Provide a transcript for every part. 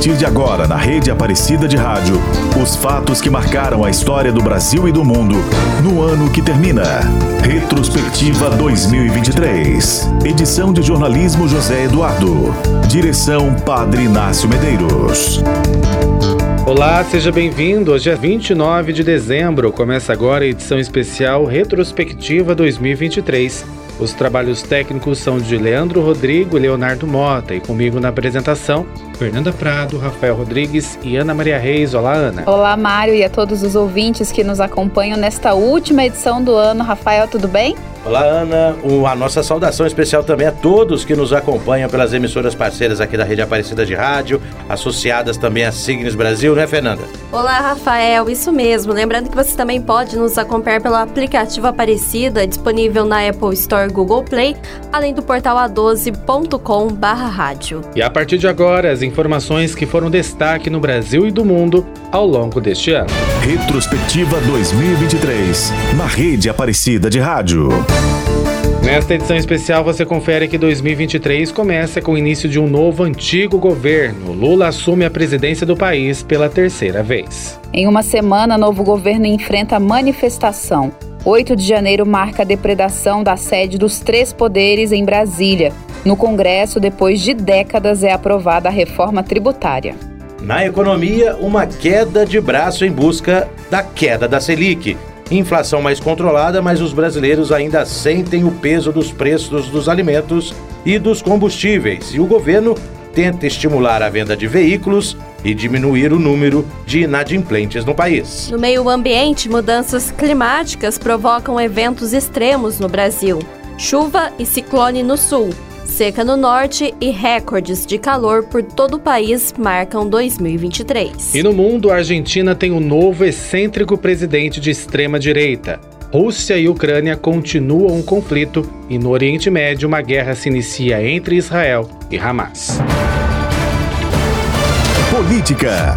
partir de agora, na rede Aparecida de Rádio, os fatos que marcaram a história do Brasil e do mundo no ano que termina. Retrospectiva 2023. Edição de jornalismo José Eduardo. Direção Padre Inácio Medeiros. Olá, seja bem-vindo. Hoje é 29 de dezembro. Começa agora a edição especial Retrospectiva 2023 os trabalhos técnicos são de Leandro Rodrigo e Leonardo Mota, e comigo na apresentação, Fernanda Prado, Rafael Rodrigues e Ana Maria Reis. Olá, Ana. Olá, Mário, e a todos os ouvintes que nos acompanham nesta última edição do ano. Rafael, tudo bem? Olá, Ana. a nossa saudação especial também a todos que nos acompanham pelas emissoras parceiras aqui da Rede Aparecida de Rádio, associadas também à Signes Brasil, né, Fernanda? Olá, Rafael. Isso mesmo. Lembrando que você também pode nos acompanhar pelo aplicativo Aparecida, disponível na Apple Store Google Play, além do portal a12.com/rádio. E a partir de agora, as informações que foram destaque no Brasil e do mundo ao longo deste ano. Retrospectiva 2023, na Rede Aparecida de Rádio. Nesta edição especial, você confere que 2023 começa com o início de um novo antigo governo. Lula assume a presidência do país pela terceira vez. Em uma semana, novo governo enfrenta manifestação. 8 de janeiro marca a depredação da sede dos três poderes em Brasília. No Congresso, depois de décadas, é aprovada a reforma tributária. Na economia, uma queda de braço em busca da queda da Selic. Inflação mais controlada, mas os brasileiros ainda sentem o peso dos preços dos alimentos e dos combustíveis. E o governo tenta estimular a venda de veículos e diminuir o número de inadimplentes no país. No meio ambiente, mudanças climáticas provocam eventos extremos no Brasil. Chuva e ciclone no sul, seca no norte e recordes de calor por todo o país marcam 2023. E no mundo, a Argentina tem um novo excêntrico presidente de extrema-direita. Rússia e Ucrânia continuam um conflito e no Oriente Médio uma guerra se inicia entre Israel e Hamas. Política.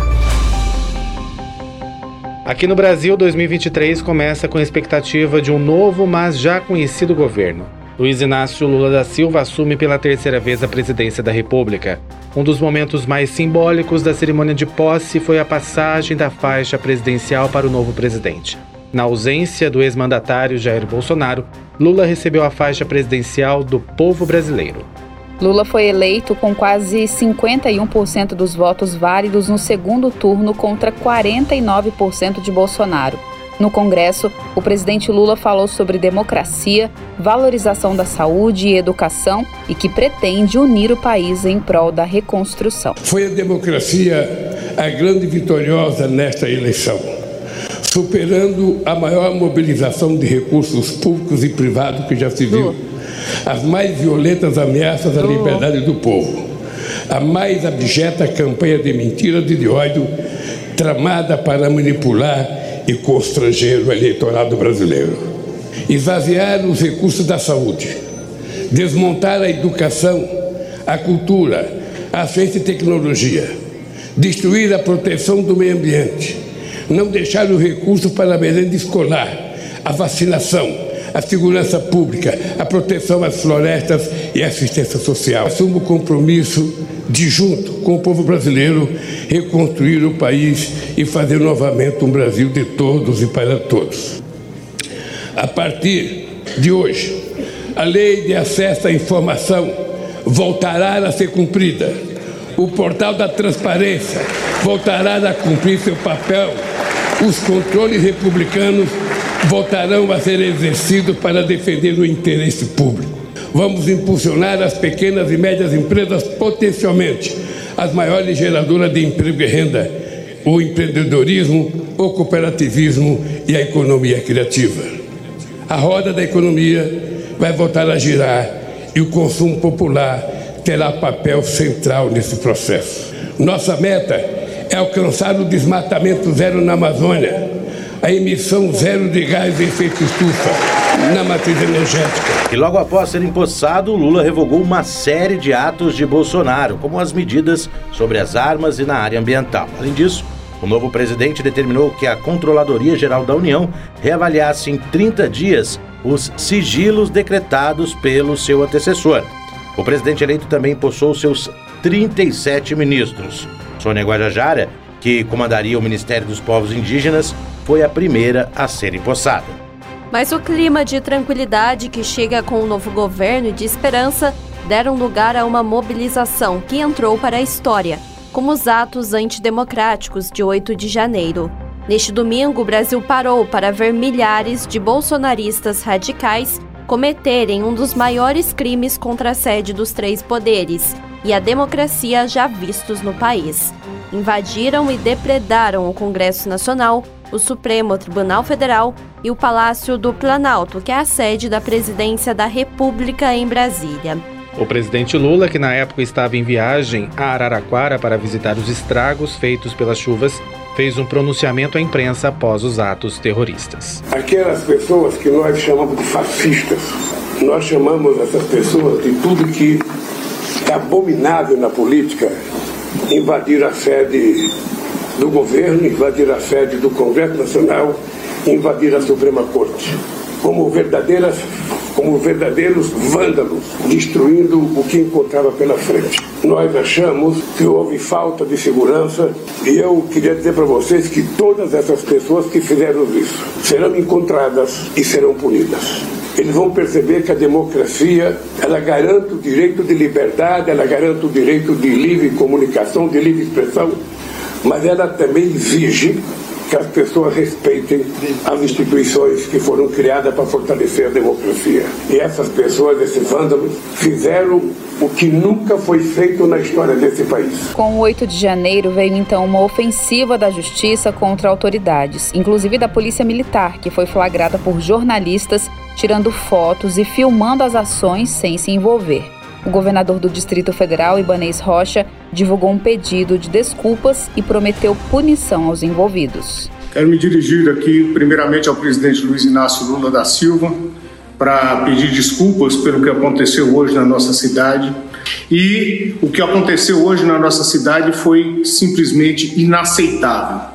Aqui no Brasil, 2023 começa com a expectativa de um novo, mas já conhecido governo. Luiz Inácio Lula da Silva assume pela terceira vez a presidência da República. Um dos momentos mais simbólicos da cerimônia de posse foi a passagem da faixa presidencial para o novo presidente. Na ausência do ex-mandatário Jair Bolsonaro, Lula recebeu a faixa presidencial do povo brasileiro. Lula foi eleito com quase 51% dos votos válidos no segundo turno contra 49% de Bolsonaro. No Congresso, o presidente Lula falou sobre democracia, valorização da saúde e educação e que pretende unir o país em prol da reconstrução. Foi a democracia a grande vitoriosa nesta eleição, superando a maior mobilização de recursos públicos e privados que já se viu, as mais violentas ameaças à liberdade do povo, a mais abjeta campanha de mentiras e de ódio tramada para manipular e constranger o eleitorado brasileiro. Esvaziar os recursos da saúde, desmontar a educação, a cultura, a ciência e tecnologia, destruir a proteção do meio ambiente, não deixar o recurso para a merenda escolar, a vacinação, a segurança pública, a proteção às florestas e a assistência social. Assumo o compromisso de, junto com o povo brasileiro, reconstruir o país e fazer novamente um Brasil de todos e para todos. A partir de hoje, a lei de acesso à informação voltará a ser cumprida. O portal da transparência voltará a cumprir seu papel. Os controles republicanos voltarão a ser exercidos para defender o interesse público. Vamos impulsionar as pequenas e médias empresas potencialmente as maiores geradoras de emprego e renda, o empreendedorismo, o cooperativismo e a economia criativa. A roda da economia vai voltar a girar e o consumo popular terá papel central nesse processo. Nossa meta é alcançar o desmatamento zero na Amazônia a emissão zero de gás de efeito estufa na matriz energética. E logo após ser empossado, Lula revogou uma série de atos de Bolsonaro, como as medidas sobre as armas e na área ambiental. Além disso, o novo presidente determinou que a Controladoria Geral da União reavaliasse em 30 dias os sigilos decretados pelo seu antecessor. O presidente eleito também empossou seus 37 ministros. Sônia Guajajara, que comandaria o Ministério dos Povos Indígenas, foi a primeira a ser empossada. Mas o clima de tranquilidade que chega com o novo governo e de esperança deram lugar a uma mobilização que entrou para a história, como os atos antidemocráticos de 8 de janeiro. Neste domingo, o Brasil parou para ver milhares de bolsonaristas radicais cometerem um dos maiores crimes contra a sede dos três poderes e a democracia já vistos no país. Invadiram e depredaram o Congresso Nacional, o Supremo Tribunal Federal e o Palácio do Planalto, que é a sede da Presidência da República em Brasília. O presidente Lula, que na época estava em viagem a Araraquara para visitar os estragos feitos pelas chuvas, fez um pronunciamento à imprensa após os atos terroristas. Aquelas pessoas que nós chamamos de fascistas, nós chamamos essas pessoas de tudo que é abominável na política, invadir a sede do governo, invadir a sede do Congresso Nacional, invadir a Suprema Corte, como verdadeiras como verdadeiros vândalos, destruindo o que encontrava pela frente. Nós achamos que houve falta de segurança e eu queria dizer para vocês que todas essas pessoas que fizeram isso serão encontradas e serão punidas eles vão perceber que a democracia ela garante o direito de liberdade, ela garante o direito de livre comunicação, de livre expressão, mas ela também exige que as pessoas respeitem as instituições que foram criadas para fortalecer a democracia. E essas pessoas, esses vândalos, fizeram o que nunca foi feito na história desse país. Com o 8 de janeiro veio então uma ofensiva da justiça contra autoridades, inclusive da Polícia Militar, que foi flagrada por jornalistas tirando fotos e filmando as ações sem se envolver. O governador do Distrito Federal, Ibanez Rocha, divulgou um pedido de desculpas e prometeu punição aos envolvidos. Quero me dirigir aqui, primeiramente, ao presidente Luiz Inácio Lula da Silva, para pedir desculpas pelo que aconteceu hoje na nossa cidade. E o que aconteceu hoje na nossa cidade foi simplesmente inaceitável.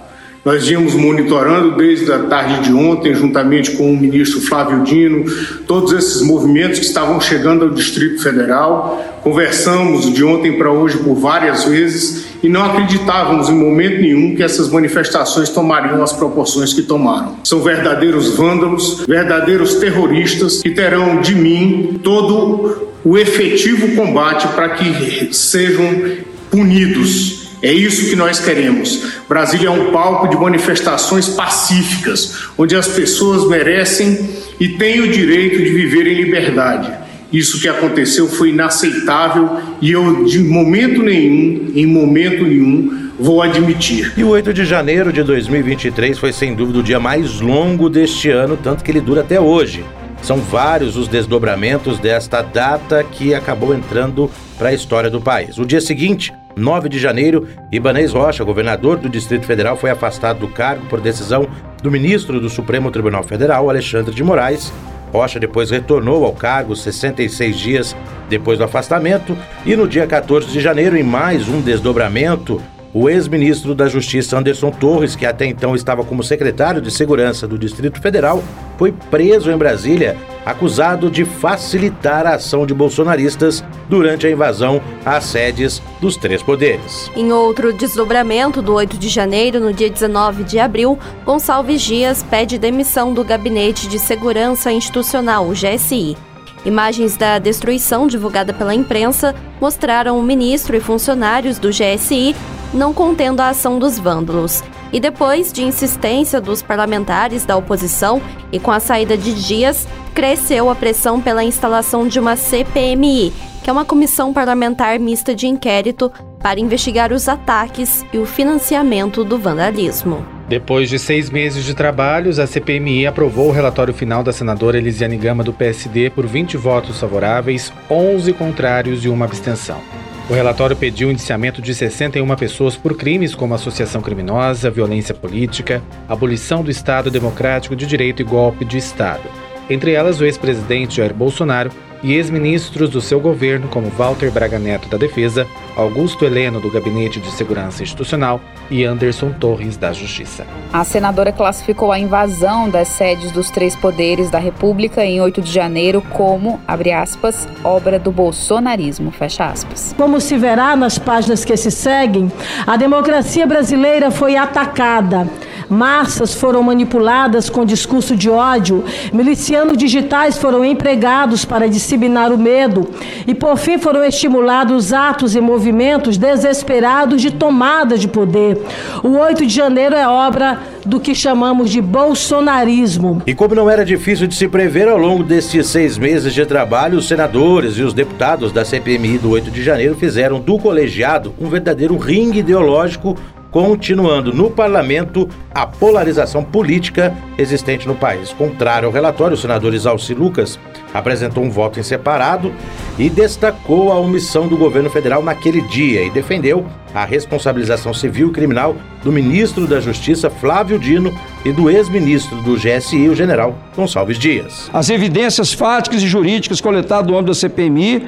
Nós viemos monitorando desde a tarde de ontem, juntamente com o ministro Flávio Dino, todos esses movimentos que estavam chegando ao Distrito Federal. Conversamos de ontem para hoje por várias vezes e não acreditávamos em momento nenhum que essas manifestações tomariam as proporções que tomaram. São verdadeiros vândalos, verdadeiros terroristas que terão de mim todo o efetivo combate para que sejam punidos é isso que nós queremos. Brasília é um palco de manifestações pacíficas, onde as pessoas merecem e têm o direito de viver em liberdade. Isso que aconteceu foi inaceitável e eu, de momento nenhum, em momento nenhum, vou admitir. E o 8 de janeiro de 2023 foi sem dúvida o dia mais longo deste ano, tanto que ele dura até hoje. São vários os desdobramentos desta data que acabou entrando para a história do país. O dia seguinte, 9 de janeiro, Ibanez Rocha, governador do Distrito Federal, foi afastado do cargo por decisão do ministro do Supremo Tribunal Federal, Alexandre de Moraes. Rocha depois retornou ao cargo 66 dias depois do afastamento e no dia 14 de janeiro, em mais um desdobramento, o ex-ministro da Justiça Anderson Torres, que até então estava como secretário de Segurança do Distrito Federal, foi preso em Brasília, acusado de facilitar a ação de bolsonaristas durante a invasão às sedes dos três poderes. Em outro desdobramento do 8 de janeiro, no dia 19 de abril, Gonçalves Dias pede demissão do Gabinete de Segurança Institucional, o GSI. Imagens da destruição divulgada pela imprensa mostraram o ministro e funcionários do GSI não contendo a ação dos vândalos. E depois de insistência dos parlamentares da oposição e com a saída de Dias, cresceu a pressão pela instalação de uma CPMI, que é uma comissão parlamentar mista de inquérito para investigar os ataques e o financiamento do vandalismo. Depois de seis meses de trabalhos, a CPMI aprovou o relatório final da senadora Elisiane Gama do PSD por 20 votos favoráveis, 11 contrários e uma abstenção. O relatório pediu o indiciamento de 61 pessoas por crimes como associação criminosa, violência política, abolição do Estado Democrático de Direito e golpe de Estado. Entre elas, o ex-presidente Jair Bolsonaro e ex-ministros do seu governo, como Walter Braga Neto da Defesa, Augusto Heleno do Gabinete de Segurança Institucional e Anderson Torres da Justiça. A senadora classificou a invasão das sedes dos três poderes da República em 8 de janeiro como, abre aspas, obra do bolsonarismo, fecha aspas. Como se verá nas páginas que se seguem, a democracia brasileira foi atacada Massas foram manipuladas com discurso de ódio, milicianos digitais foram empregados para disseminar o medo e, por fim, foram estimulados atos e movimentos desesperados de tomada de poder. O 8 de janeiro é obra do que chamamos de bolsonarismo. E como não era difícil de se prever ao longo destes seis meses de trabalho, os senadores e os deputados da CPMI do 8 de janeiro fizeram do colegiado um verdadeiro ringue ideológico continuando no parlamento a polarização política existente no país. Contrário ao relatório, o senador Isalci Lucas apresentou um voto em separado e destacou a omissão do governo federal naquele dia e defendeu a responsabilização civil e criminal do ministro da Justiça, Flávio Dino, e do ex-ministro do GSI, o general Gonçalves Dias. As evidências fáticas e jurídicas coletadas do âmbito da CPMI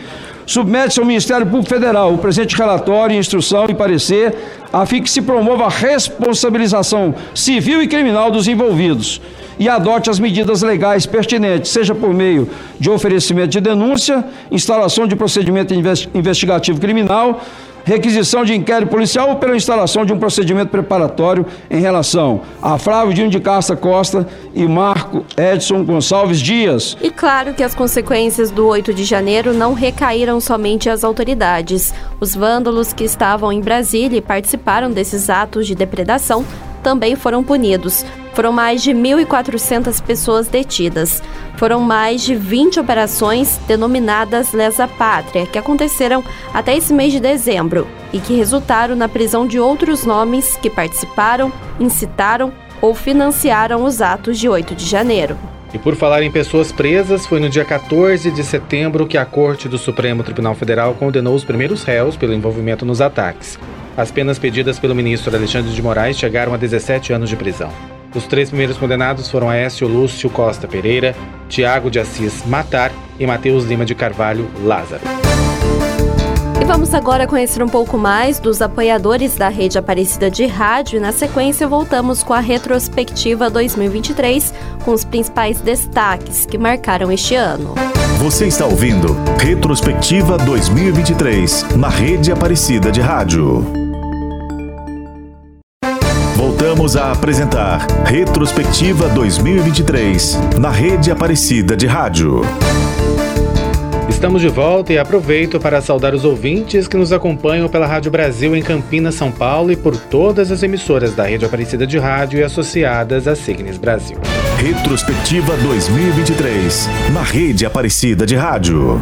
submete-se ao Ministério Público Federal. O presente relatório, instrução e parecer, a fim que se promova a responsabilização civil e criminal dos envolvidos e adote as medidas legais pertinentes, seja por meio de oferecimento de denúncia, instalação de procedimento investigativo criminal, requisição de inquérito policial ou pela instalação de um procedimento preparatório em relação a Flávio Dino de Casta Costa e Marco Edson Gonçalves Dias. E claro que as consequências do 8 de janeiro não recaíram somente às autoridades. Os vândalos que estavam em Brasília e participaram desses atos de depredação também foram punidos. Foram mais de 1.400 pessoas detidas. Foram mais de 20 operações denominadas Lesa Pátria, que aconteceram até esse mês de dezembro e que resultaram na prisão de outros nomes que participaram, incitaram ou financiaram os atos de 8 de janeiro. E por falar em pessoas presas, foi no dia 14 de setembro que a Corte do Supremo Tribunal Federal condenou os primeiros réus pelo envolvimento nos ataques. As penas pedidas pelo ministro Alexandre de Moraes chegaram a 17 anos de prisão. Os três primeiros condenados foram Aécio Lúcio Costa Pereira, Tiago de Assis Matar e Matheus Lima de Carvalho Lázaro. E vamos agora conhecer um pouco mais dos apoiadores da Rede Aparecida de Rádio e na sequência voltamos com a retrospectiva 2023 com os principais destaques que marcaram este ano. Você está ouvindo Retrospectiva 2023 na Rede Aparecida de Rádio. Voltamos a apresentar Retrospectiva 2023 na Rede Aparecida de Rádio. Estamos de volta e aproveito para saudar os ouvintes que nos acompanham pela Rádio Brasil em Campinas, São Paulo e por todas as emissoras da Rede Aparecida de Rádio e associadas à Signes Brasil. Retrospectiva 2023 na Rede Aparecida de Rádio.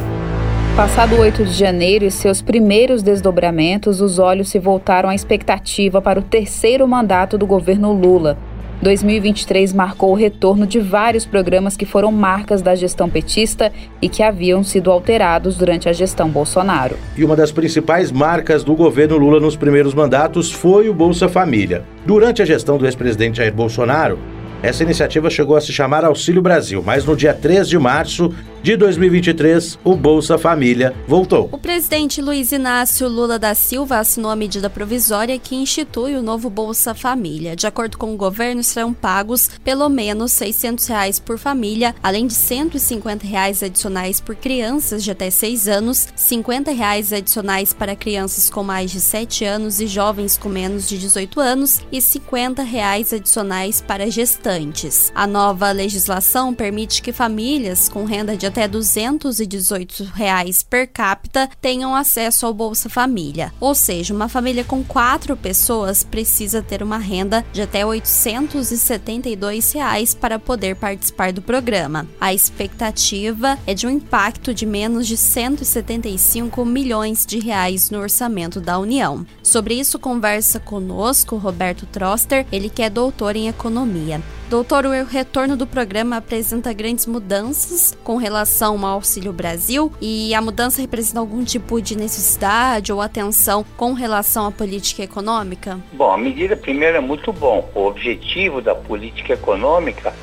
Passado o 8 de janeiro e seus primeiros desdobramentos, os olhos se voltaram à expectativa para o terceiro mandato do governo Lula. 2023 marcou o retorno de vários programas que foram marcas da gestão petista e que haviam sido alterados durante a gestão Bolsonaro. E uma das principais marcas do governo Lula nos primeiros mandatos foi o Bolsa Família. Durante a gestão do ex-presidente Jair Bolsonaro, essa iniciativa chegou a se chamar Auxílio Brasil, mas no dia 3 de março de 2023, o Bolsa Família voltou. O presidente Luiz Inácio Lula da Silva assinou a medida provisória que institui o novo Bolsa Família. De acordo com o governo, serão pagos pelo menos 600 reais por família, além de 150 reais adicionais por crianças de até 6 anos, 50 reais adicionais para crianças com mais de 7 anos e jovens com menos de 18 anos e 50 reais adicionais para gestantes. A nova legislação permite que famílias com renda de até 218 reais per capita tenham acesso ao Bolsa Família. Ou seja, uma família com quatro pessoas precisa ter uma renda de até 872 reais para poder participar do programa. A expectativa é de um impacto de menos de 175 milhões de reais no orçamento da União. Sobre isso conversa conosco Roberto Troster, ele que é doutor em economia. Doutor, o retorno do programa apresenta grandes mudanças com relação ao Auxílio Brasil e a mudança representa algum tipo de necessidade ou atenção com relação à política econômica? Bom, a medida primeiro é muito bom. O objetivo da política econômica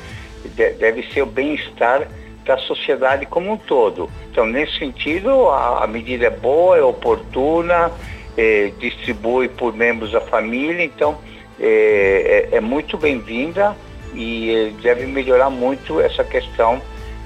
deve ser o bem-estar da sociedade como um todo. Então, nesse sentido, a, medida é boa, é oportuna, é, distribui por membros da família, então é, é, é muito bem-vinda e é, deve melhorar muito essa questão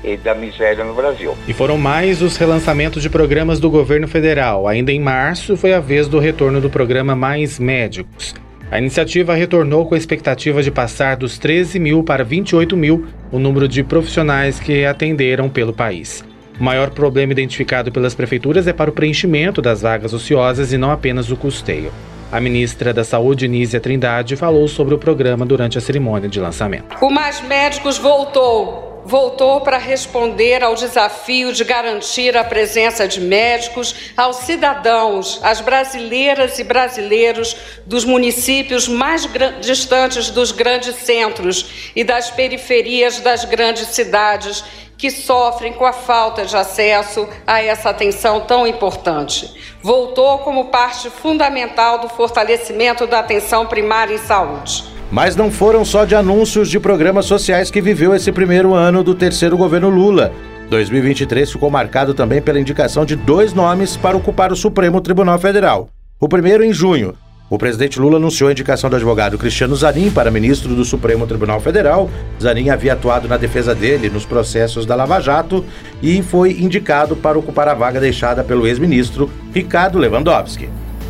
é, da miséria no Brasil. E foram mais os relançamentos de programas do governo federal. Ainda em março foi a vez do retorno do programa Mais Médicos. A iniciativa retornou com a expectativa de passar dos 13 mil para 28 mil o número de profissionais que atenderam pelo país. O maior problema identificado pelas prefeituras é para o preenchimento das vagas ociosas e não apenas o custeio. A ministra da Saúde, Nízia Trindade, falou sobre o programa durante a cerimônia de lançamento. O Mais Médicos voltou voltou para responder ao desafio de garantir a presença de médicos aos cidadãos, às brasileiras e brasileiros dos municípios mais distantes dos grandes centros e das periferias das grandes cidades que sofrem com a falta de acesso a essa atenção tão importante. Voltou como parte fundamental do fortalecimento da atenção primária em saúde. Mas não foram só de anúncios de programas sociais que viveu esse primeiro ano do terceiro governo Lula. 2023 ficou marcado também pela indicação de dois nomes para ocupar o Supremo Tribunal Federal. O primeiro em junho. O presidente Lula anunciou a indicação do advogado Cristiano Zanin para ministro do Supremo Tribunal Federal. Zanin havia atuado na defesa dele nos processos da Lava Jato e foi indicado para ocupar a vaga deixada pelo ex-ministro Ricardo Lewandowski.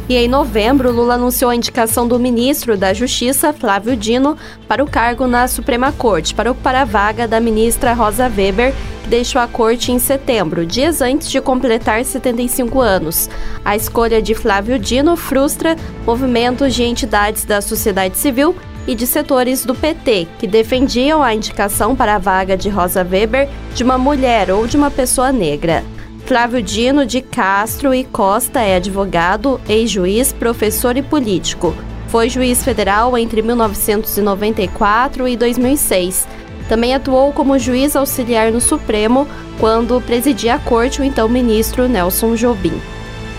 E em novembro, Lula anunciou a indicação do ministro da Justiça, Flávio Dino, para o cargo na Suprema Corte, para ocupar a vaga da ministra Rosa Weber, que deixou a corte em setembro, dias antes de completar 75 anos. A escolha de Flávio Dino frustra movimentos de entidades da sociedade civil e de setores do PT, que defendiam a indicação para a vaga de Rosa Weber de uma mulher ou de uma pessoa negra. Flávio Dino de Castro e Costa é advogado, ex-juiz, professor e político. Foi juiz federal entre 1994 e 2006. Também atuou como juiz auxiliar no Supremo quando presidia a corte o então ministro Nelson Jobim.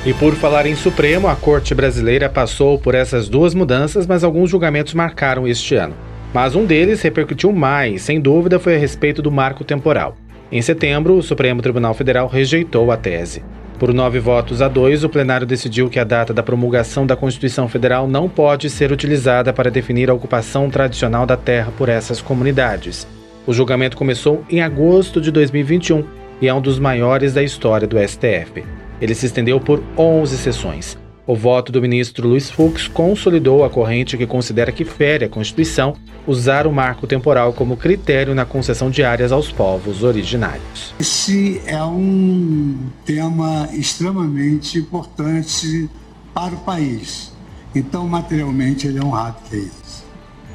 E por falar em Supremo, a Corte Brasileira passou por essas duas mudanças, mas alguns julgamentos marcaram este ano. Mas um deles repercutiu mais, sem dúvida, foi a respeito do marco temporal. Em setembro, o Supremo Tribunal Federal rejeitou a tese. Por nove votos a dois, o plenário decidiu que a data da promulgação da Constituição Federal não pode ser utilizada para definir a ocupação tradicional da terra por essas comunidades. O julgamento começou em agosto de 2021 e é um dos maiores da história do STF. Ele se estendeu por 11 sessões. O voto do ministro Luiz Fux consolidou a corrente que considera que fere a Constituição usar o marco temporal como critério na concessão de áreas aos povos originários. Esse é um tema extremamente importante para o país. Então, materialmente, ele é honrado que é isso.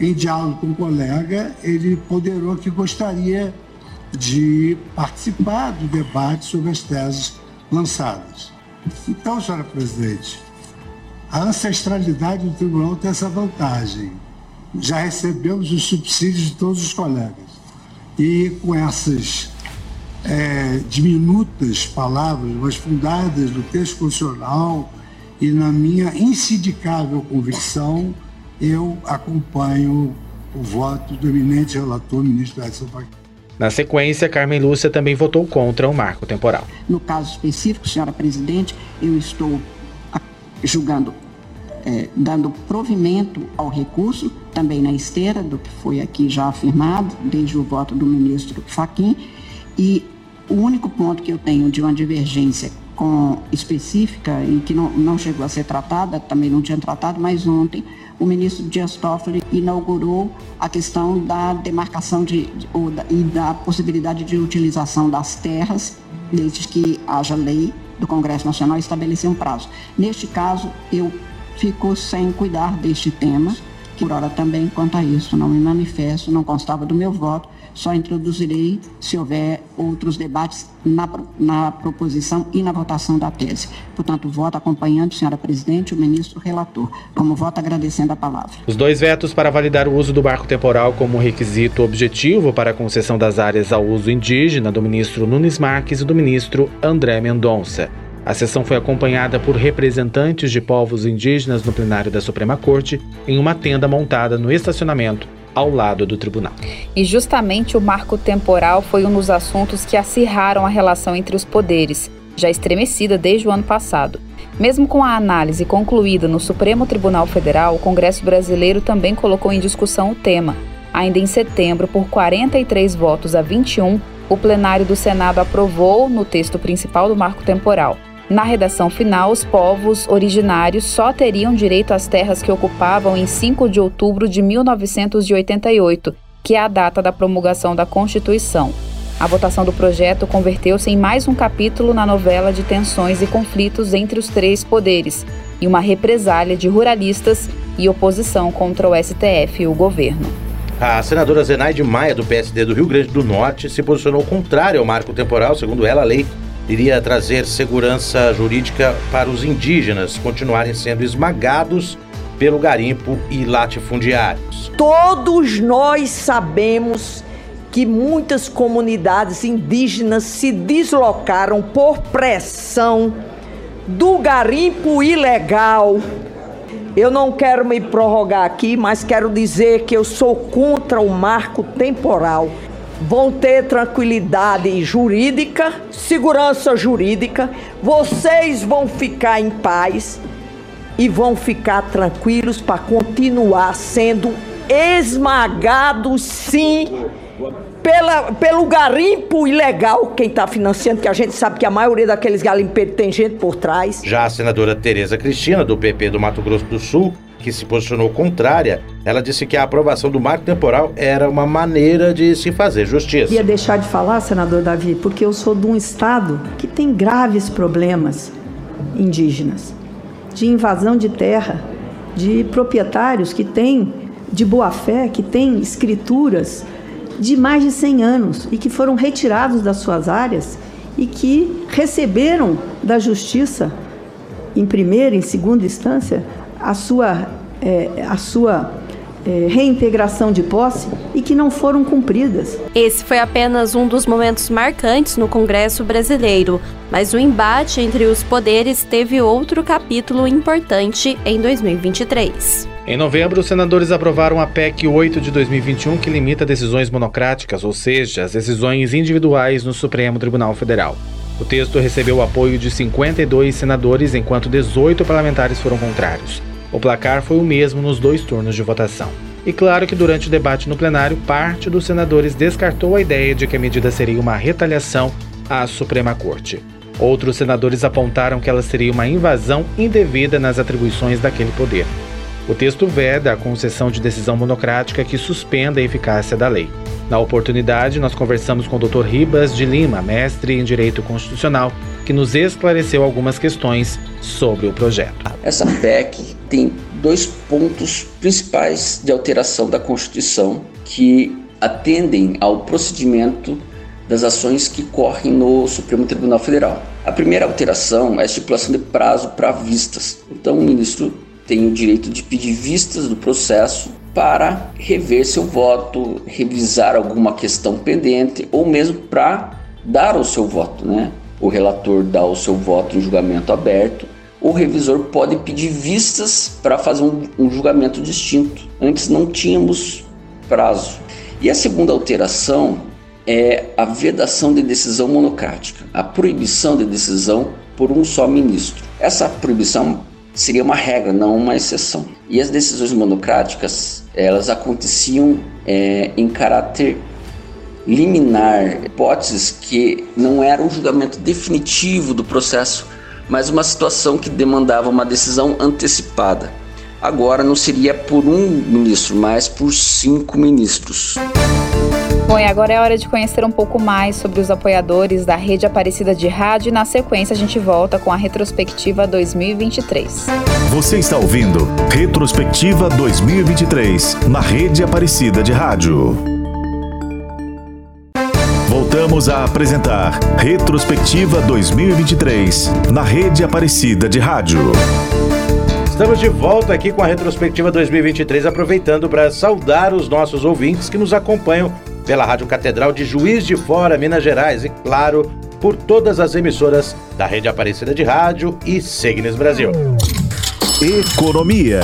Em diálogo com o um colega, ele ponderou que gostaria de participar do debate sobre as teses lançadas. Então, senhora presidente, a ancestralidade do tribunal tem essa vantagem. Já recebemos os subsídios de todos os colegas. E com essas é, diminutas palavras, mas fundadas no texto constitucional e na minha insidicável convicção, eu acompanho o voto do eminente relator, ministro Edson Fachin. Na sequência, Carmen Lúcia também votou contra o marco temporal. No caso específico, senhora presidente, eu estou julgando, é, dando provimento ao recurso, também na esteira do que foi aqui já afirmado, desde o voto do ministro Faquim, e o único ponto que eu tenho de uma divergência com específica e que não, não chegou a ser tratada, também não tinha tratado, mas ontem o ministro Dias Toffoli inaugurou a questão da demarcação de, de, da, e da possibilidade de utilização das terras, desde que haja lei do Congresso Nacional estabelecer um prazo. Neste caso, eu fico sem cuidar deste tema, que por hora também, quanto a isso, não me manifesto, não constava do meu voto, só introduzirei se houver outros debates na, na proposição e na votação da tese. Portanto, voto acompanhando, senhora presidente, o ministro relator. Como voto agradecendo a palavra. Os dois vetos para validar o uso do marco temporal como requisito objetivo para a concessão das áreas ao uso indígena do ministro Nunes Marques e do ministro André Mendonça. A sessão foi acompanhada por representantes de povos indígenas no plenário da Suprema Corte em uma tenda montada no estacionamento ao lado do tribunal. E justamente o marco temporal foi um dos assuntos que acirraram a relação entre os poderes, já estremecida desde o ano passado. Mesmo com a análise concluída no Supremo Tribunal Federal, o Congresso brasileiro também colocou em discussão o tema. Ainda em setembro, por 43 votos a 21, o plenário do Senado aprovou no texto principal do marco temporal. Na redação final, os povos originários só teriam direito às terras que ocupavam em 5 de outubro de 1988, que é a data da promulgação da Constituição. A votação do projeto converteu-se em mais um capítulo na novela de tensões e conflitos entre os três poderes e uma represália de ruralistas e oposição contra o STF e o governo. A senadora Zenaide Maia, do PSD do Rio Grande do Norte, se posicionou contrário ao marco temporal. Segundo ela, a lei iria trazer segurança jurídica para os indígenas continuarem sendo esmagados pelo garimpo e latifundiários. Todos nós sabemos que muitas comunidades indígenas se deslocaram por pressão do garimpo ilegal. Eu não quero me prorrogar aqui, mas quero dizer que eu sou contra o marco temporal vão ter tranquilidade jurídica, segurança jurídica, vocês vão ficar em paz e vão ficar tranquilos para continuar sendo esmagados, sim, pela, pelo garimpo ilegal, quem está financiando, que a gente sabe que a maioria daqueles garimpeiros tem gente por trás. Já a senadora Tereza Cristina, do PP do Mato Grosso do Sul, que se posicionou contrária, ela disse que a aprovação do marco temporal era uma maneira de se fazer justiça. Ia deixar de falar, senador Davi, porque eu sou de um estado que tem graves problemas indígenas, de invasão de terra, de proprietários que têm de boa fé, que têm escrituras de mais de 100 anos e que foram retirados das suas áreas e que receberam da justiça em primeira e segunda instância a sua, é, a sua é, reintegração de posse e que não foram cumpridas. Esse foi apenas um dos momentos marcantes no Congresso brasileiro, mas o embate entre os poderes teve outro capítulo importante em 2023. Em novembro, os senadores aprovaram a PEC 8 de 2021, que limita decisões monocráticas, ou seja, as decisões individuais no Supremo Tribunal Federal. O texto recebeu o apoio de 52 senadores, enquanto 18 parlamentares foram contrários. O placar foi o mesmo nos dois turnos de votação. E claro que durante o debate no plenário, parte dos senadores descartou a ideia de que a medida seria uma retaliação à Suprema Corte. Outros senadores apontaram que ela seria uma invasão indevida nas atribuições daquele poder. O texto veda a concessão de decisão monocrática que suspenda a eficácia da lei. Na oportunidade, nós conversamos com o Dr. Ribas de Lima, mestre em Direito Constitucional, que nos esclareceu algumas questões sobre o projeto. Essa PEC tem dois pontos principais de alteração da Constituição que atendem ao procedimento das ações que correm no Supremo Tribunal Federal. A primeira alteração é a estipulação de prazo para vistas. Então, o ministro tem o direito de pedir vistas do processo para rever seu voto, revisar alguma questão pendente ou mesmo para dar o seu voto, né? O relator dá o seu voto em julgamento aberto. O revisor pode pedir vistas para fazer um, um julgamento distinto. Antes não tínhamos prazo. E a segunda alteração é a vedação de decisão monocrática, a proibição de decisão por um só ministro. Essa proibição seria uma regra, não uma exceção. E as decisões monocráticas elas aconteciam é, em caráter liminar, hipóteses que não era um julgamento definitivo do processo, mas uma situação que demandava uma decisão antecipada. Agora não seria por um ministro, mas por cinco ministros. Bom, e agora é hora de conhecer um pouco mais sobre os apoiadores da Rede Aparecida de Rádio e na sequência a gente volta com a retrospectiva 2023. Você está ouvindo Retrospectiva 2023 na Rede Aparecida de Rádio. Voltamos a apresentar Retrospectiva 2023 na Rede Aparecida de Rádio. Estamos de volta aqui com a Retrospectiva 2023, aproveitando para saudar os nossos ouvintes que nos acompanham pela Rádio Catedral de Juiz de Fora, Minas Gerais e, claro, por todas as emissoras da Rede Aparecida de Rádio e Segnes Brasil. Economia.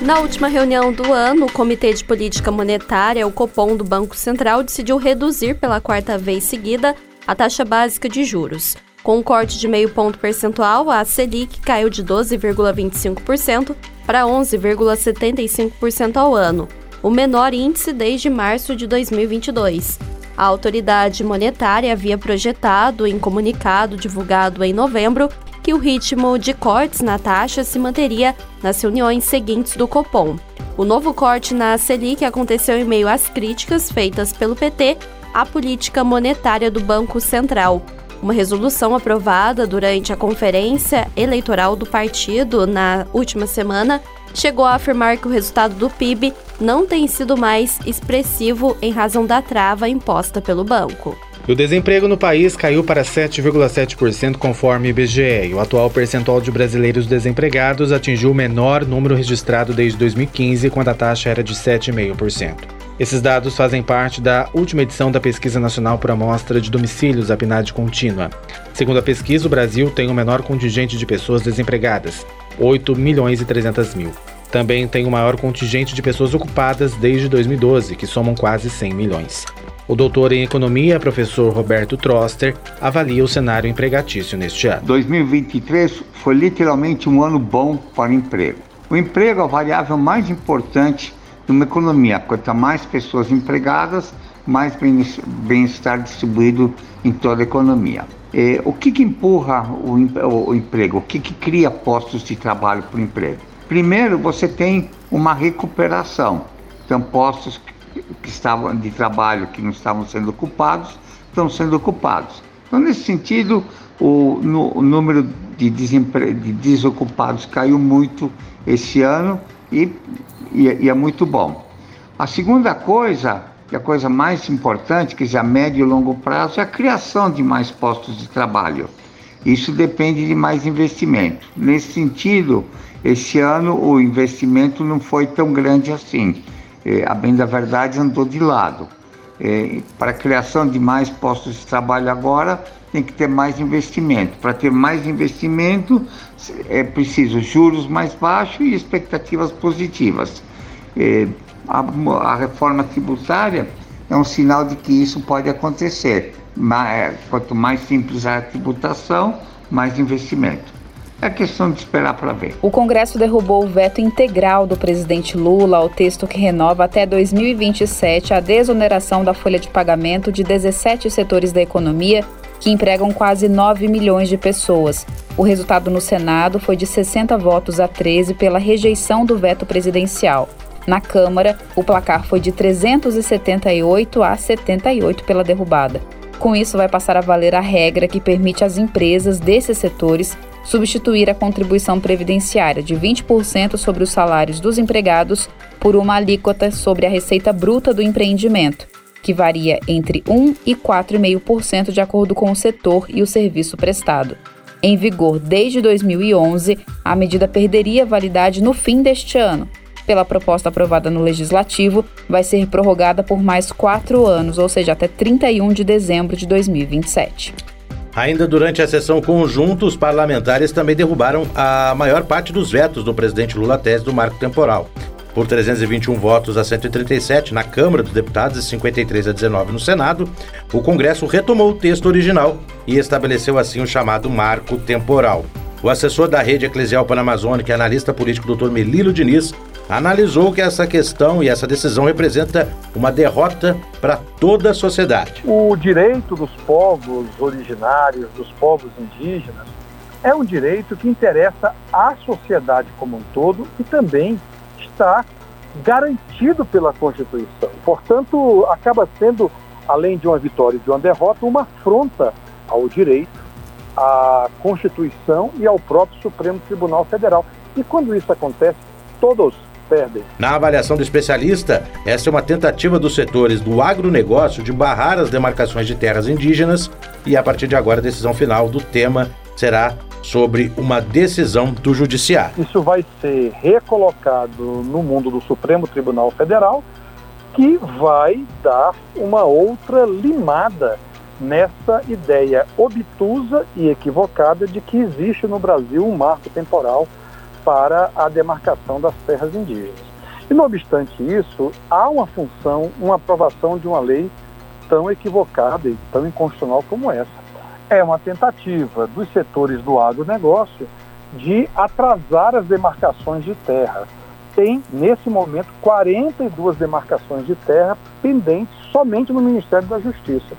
Na última reunião do ano, o Comitê de Política Monetária, o Copom do Banco Central, decidiu reduzir pela quarta vez seguida a taxa básica de juros. Com um corte de meio ponto percentual, a Selic caiu de 12,25% para 11,75% ao ano, o menor índice desde março de 2022. A autoridade monetária havia projetado em comunicado divulgado em novembro que o ritmo de cortes na taxa se manteria nas reuniões seguintes do Copom. O novo corte na Selic aconteceu em meio às críticas feitas pelo PT à política monetária do Banco Central. Uma resolução aprovada durante a conferência eleitoral do partido na última semana chegou a afirmar que o resultado do PIB não tem sido mais expressivo em razão da trava imposta pelo banco. o desemprego no país caiu para 7,7% conforme IBGE, e o atual percentual de brasileiros desempregados atingiu o menor número registrado desde 2015, quando a taxa era de 7,5%. Esses dados fazem parte da última edição da Pesquisa Nacional por Amostra de Domicílios, a PNAD contínua. Segundo a pesquisa, o Brasil tem o menor contingente de pessoas desempregadas, 8 milhões e 300 mil. Também tem o maior contingente de pessoas ocupadas desde 2012, que somam quase 100 milhões. O doutor em economia, professor Roberto Troster, avalia o cenário empregatício neste ano. 2023 foi literalmente um ano bom para o emprego. O emprego é a variável mais importante numa economia. Quanto mais pessoas empregadas, mais bem-estar distribuído em toda a economia. É, o que, que empurra o, o, o, emprego? O que, que cria postos de trabalho para o emprego? Primeiro, você tem uma recuperação. Então, postos que estavam de trabalho que não estavam sendo ocupados estão sendo ocupados. Então, nesse sentido, o, no, o número de, de desocupados caiu muito esse ano e e, e é muito bom. A segunda coisa, que é a coisa mais importante, que é a médio e longo prazo, é a criação de mais postos de trabalho. Isso depende de mais investimento. Nesse sentido, esse ano o investimento não foi tão grande assim. É, a bem da verdade andou de lado. É, para a criação de mais postos de trabalho agora, tem que ter mais investimento. Para ter mais investimento, é preciso juros mais baixos e expectativas positivas. É, a, a, reforma tributária é um sinal de que isso pode acontecer. Mas, é, quanto mais simples a tributação, mais investimento. É questão de esperar para ver. O Congresso derrubou o veto integral do presidente Lula ao texto que renova até 2027 a desoneração da folha de pagamento de 17 setores da economia que empregam quase 9 milhões de pessoas. O resultado no Senado foi de 60 votos a 13 pela rejeição do veto presidencial. Na Câmara, o placar foi de 378 a 78 pela derrubada. Com isso, vai passar a valer a regra que permite às empresas desses setores substituir a contribuição previdenciária de 20% sobre os salários dos empregados por uma alíquota sobre a receita bruta do empreendimento, que varia entre 1 e 4,5% de acordo com o setor e o serviço prestado. Em vigor desde 2011, a medida perderia validade no fim deste ano, pela proposta aprovada no Legislativo, vai ser prorrogada por mais quatro anos, ou seja, até 31 de dezembro de 2027. Ainda durante a sessão conjunta, os parlamentares também derrubaram a maior parte dos vetos do presidente Lula tese do marco temporal. Por 321 votos a 137 na Câmara dos Deputados e 53 a 19 no Senado, o Congresso retomou o texto original e estabeleceu assim o chamado marco temporal. O assessor da rede eclesial panamazônica e analista político Dr. Melilo Diniz analisou que essa questão e essa decisão representa uma derrota para toda a sociedade. O direito dos povos originários, dos povos indígenas, é um direito que interessa à sociedade como um todo e também está garantido pela Constituição. Portanto, acaba sendo, além de uma vitória e de uma derrota, uma afronta ao direito, à Constituição e ao próprio Supremo Tribunal Federal. E quando isso acontece, todos perdem. Na avaliação do especialista, essa é uma tentativa dos setores do agronegócio de barrar as demarcações de terras indígenas e, a partir de agora, a decisão final do tema será sobre uma decisão do Judiciário. Isso vai ser recolocado no mundo do Supremo Tribunal Federal, que vai dar uma outra limada nessa ideia obtusa e equivocada de que existe no Brasil um marco temporal para a demarcação das terras indígenas. E, não obstante isso, há uma função, uma aprovação de uma lei tão equivocada e tão inconstitucional como essa. É uma tentativa dos setores do agronegócio de atrasar as demarcações de terra. Tem, nesse momento, 42 demarcações de terra pendentes somente no Ministério da Justiça.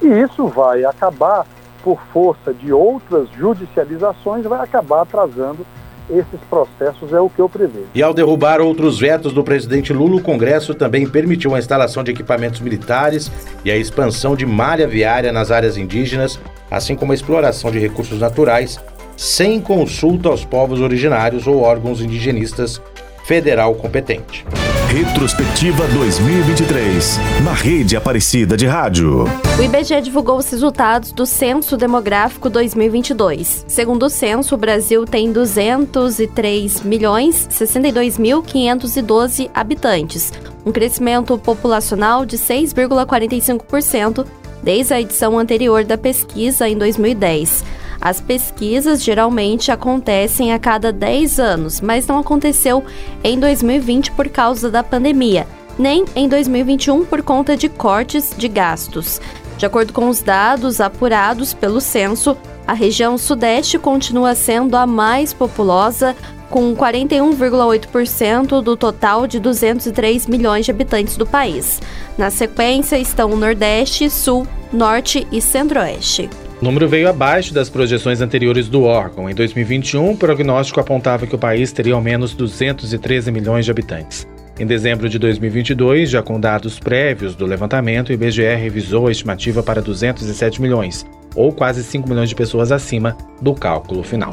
E isso vai acabar, por força de outras judicializações, vai acabar atrasando esses processos, é o que eu prevejo. E ao derrubar outros vetos do presidente Lula, o Congresso também permitiu a instalação de equipamentos militares e a expansão de malha viária nas áreas indígenas, assim como a exploração de recursos naturais, sem consulta aos povos originários ou órgãos indigenistas federal competente. Retrospectiva 2023, na rede Aparecida de Rádio. O IBGE divulgou os resultados do Censo Demográfico 2022. Segundo o censo, o Brasil tem 203 milhões 62.512 habitantes, um crescimento populacional de 6,45% desde a edição anterior da pesquisa em 2010. As pesquisas geralmente acontecem a cada 10 anos, mas não aconteceu em 2020 por causa da pandemia, nem em 2021 por conta de cortes de gastos. De acordo com os dados apurados pelo censo, a região Sudeste continua sendo a mais populosa, com 41,8% do total de 203 milhões de habitantes do país. Na sequência estão o Nordeste, Sul, Norte e Centro-Oeste. O número veio abaixo das projeções anteriores do órgão. Em 2021, o prognóstico apontava que o país teria ao menos 213 milhões de habitantes. Em dezembro de 2022, já com dados prévios do levantamento, o IBGE revisou a estimativa para 207 milhões, ou quase 5 milhões de pessoas acima do cálculo final.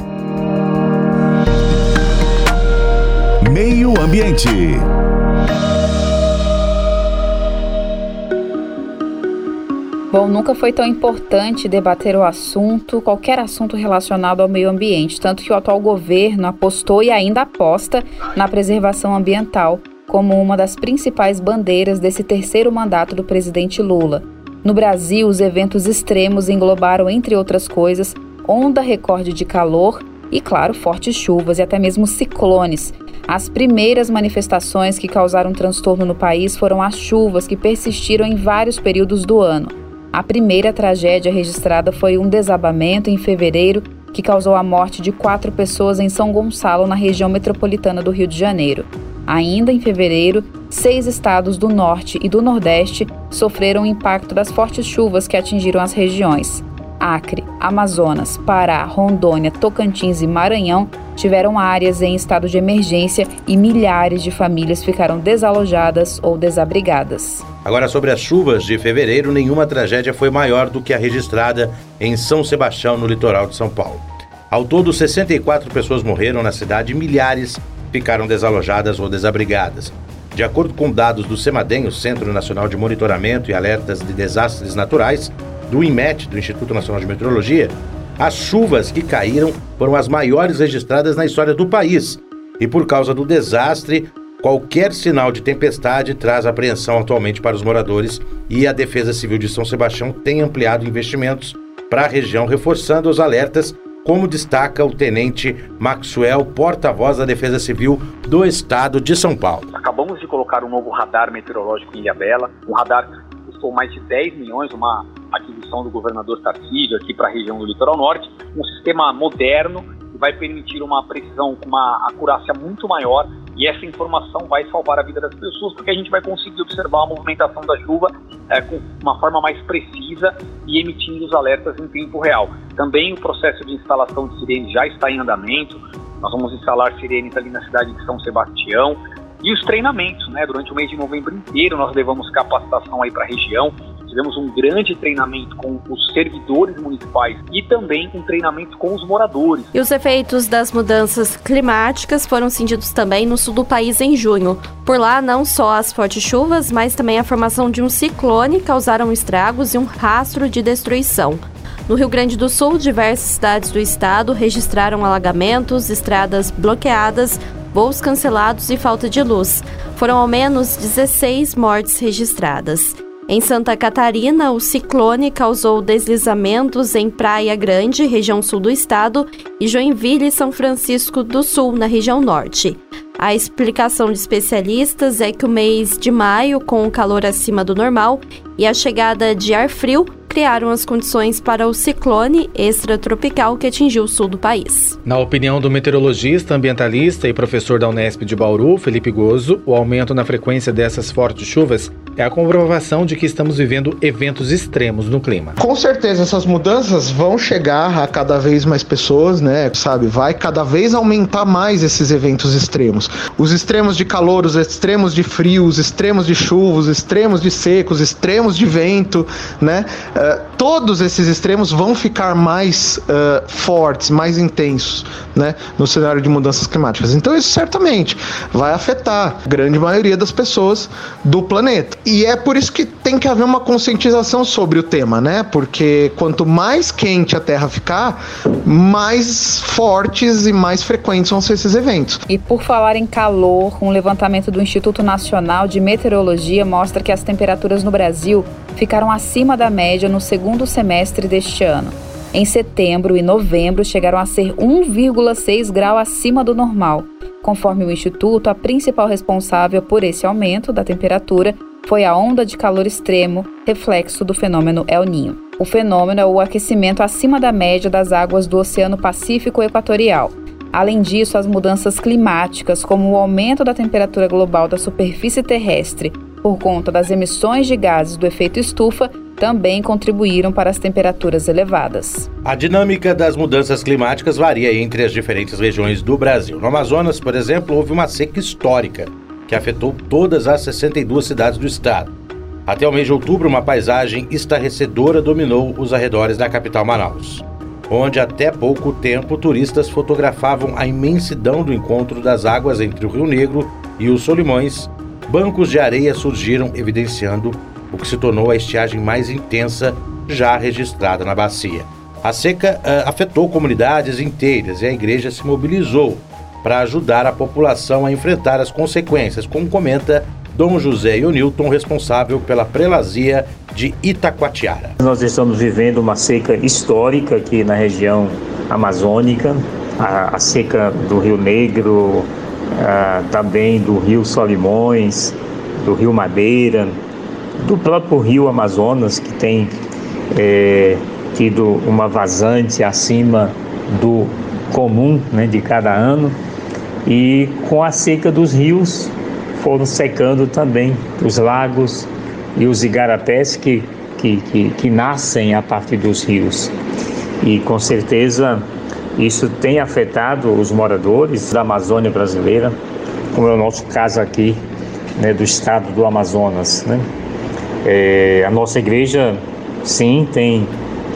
Meio Ambiente. Bom, nunca foi tão importante debater o assunto, qualquer assunto relacionado ao meio ambiente, tanto que o atual governo apostou e ainda aposta na preservação ambiental como uma das principais bandeiras desse terceiro mandato do presidente Lula. No Brasil, os eventos extremos englobaram, entre outras coisas, onda recorde de calor e, claro, fortes chuvas e até mesmo ciclones. As primeiras manifestações que causaram transtorno no país foram as chuvas que persistiram em vários períodos do ano. A primeira tragédia registrada foi um desabamento em fevereiro que causou a morte de quatro pessoas em São Gonçalo, na região metropolitana do Rio de Janeiro. Ainda em fevereiro, seis estados do Norte e do Nordeste sofreram o impacto das fortes chuvas que atingiram as regiões. Acre, Amazonas, Pará, Rondônia, Tocantins e Maranhão tiveram áreas em estado de emergência e milhares de famílias ficaram desalojadas ou desabrigadas. Agora, sobre as chuvas de fevereiro, nenhuma tragédia foi maior do que a registrada em São Sebastião, no litoral de São Paulo. Ao todo, 64 pessoas morreram na cidade e milhares ficaram desalojadas ou desabrigadas. De acordo com dados do CEMADEM, o Centro Nacional de Monitoramento e Alertas de Desastres Naturais, do INMET, do Instituto Nacional de Meteorologia, as chuvas que caíram foram as maiores registradas na história do país. E por causa do desastre, qualquer sinal de tempestade traz apreensão atualmente para os moradores e a Defesa Civil de São Sebastião tem ampliado investimentos para a região, reforçando os alertas, como destaca o tenente Maxwell, porta-voz da Defesa Civil do Estado de São Paulo. Acabamos de colocar um novo radar meteorológico em Ilhabela, um radar custou mais de 10 milhões, uma aquisição do governador Tarcísio aqui para a região do litoral norte, um sistema moderno que vai permitir uma precisão uma acurácia muito maior e essa informação vai salvar a vida das pessoas porque a gente vai conseguir observar a movimentação da chuva é, com uma forma mais precisa e emitindo os alertas em tempo real. Também o processo de instalação de sirenes já está em andamento. Nós vamos instalar sirenes ali na cidade de São Sebastião, e os treinamentos, né? Durante o mês de novembro inteiro nós levamos capacitação aí para a região. Tivemos um grande treinamento com os servidores municipais e também um treinamento com os moradores. E os efeitos das mudanças climáticas foram sentidos também no sul do país em junho. Por lá, não só as fortes chuvas, mas também a formação de um ciclone causaram estragos e um rastro de destruição. No Rio Grande do Sul, diversas cidades do estado registraram alagamentos, estradas bloqueadas, voos cancelados e falta de luz. Foram ao menos 16 mortes registradas. Em Santa Catarina, o ciclone causou deslizamentos em Praia Grande, região sul do estado, e Joinville e São Francisco do Sul, na região norte. A explicação de especialistas é que o mês de maio, com o calor acima do normal e a chegada de ar frio, criaram as condições para o ciclone extratropical que atingiu o sul do país. Na opinião do meteorologista, ambientalista e professor da Unesp de Bauru, Felipe Gozo, o aumento na frequência dessas fortes chuvas é a comprovação de que estamos vivendo eventos extremos no clima. Com certeza essas mudanças vão chegar a cada vez mais pessoas, né? Sabe, vai cada vez aumentar mais esses eventos extremos. Os extremos de calor, os extremos de frio, os extremos de chuva, os extremos de seco, os extremos de vento, né? Uh, todos esses extremos vão ficar mais uh, fortes, mais intensos, né? No cenário de mudanças climáticas. Então isso certamente vai afetar a grande maioria das pessoas do planeta. E é por isso que tem que haver uma conscientização sobre o tema, né? Porque quanto mais quente a Terra ficar, mais fortes e mais frequentes vão ser esses eventos. E por falar em calor, um levantamento do Instituto Nacional de Meteorologia mostra que as temperaturas no Brasil ficaram acima da média no segundo semestre deste ano. Em setembro e novembro chegaram a ser 1,6 grau acima do normal. Conforme o Instituto, a principal responsável por esse aumento da temperatura foi a onda de calor extremo, reflexo do fenômeno El Ninho. O fenômeno é o aquecimento acima da média das águas do Oceano Pacífico Equatorial. Além disso, as mudanças climáticas, como o aumento da temperatura global da superfície terrestre por conta das emissões de gases do efeito estufa, também contribuíram para as temperaturas elevadas. A dinâmica das mudanças climáticas varia entre as diferentes regiões do Brasil. No Amazonas, por exemplo, houve uma seca histórica que afetou todas as 62 cidades do estado. Até o mês de outubro, uma paisagem estarrecedora dominou os arredores da capital Manaus, onde até pouco tempo turistas fotografavam a imensidão do encontro das águas entre o Rio Negro e os Solimões. Bancos de areia surgiram, evidenciando o que se tornou a estiagem mais intensa já registrada na bacia. A seca uh, afetou comunidades inteiras e a igreja se mobilizou para ajudar a população a enfrentar as consequências, como comenta Dom José Newton, responsável pela prelazia de Itacoatiara. Nós estamos vivendo uma seca histórica aqui na região amazônica, a, a seca do Rio Negro, a, também do Rio Solimões, do Rio Madeira, do próprio Rio Amazonas, que tem é, tido uma vazante acima do comum né, de cada ano e com a seca dos rios foram secando também os lagos e os igarapés que, que, que, que nascem a partir dos rios. E com certeza isso tem afetado os moradores da Amazônia brasileira, como é o nosso caso aqui né, do estado do Amazonas. Né? É, a nossa igreja, sim, tem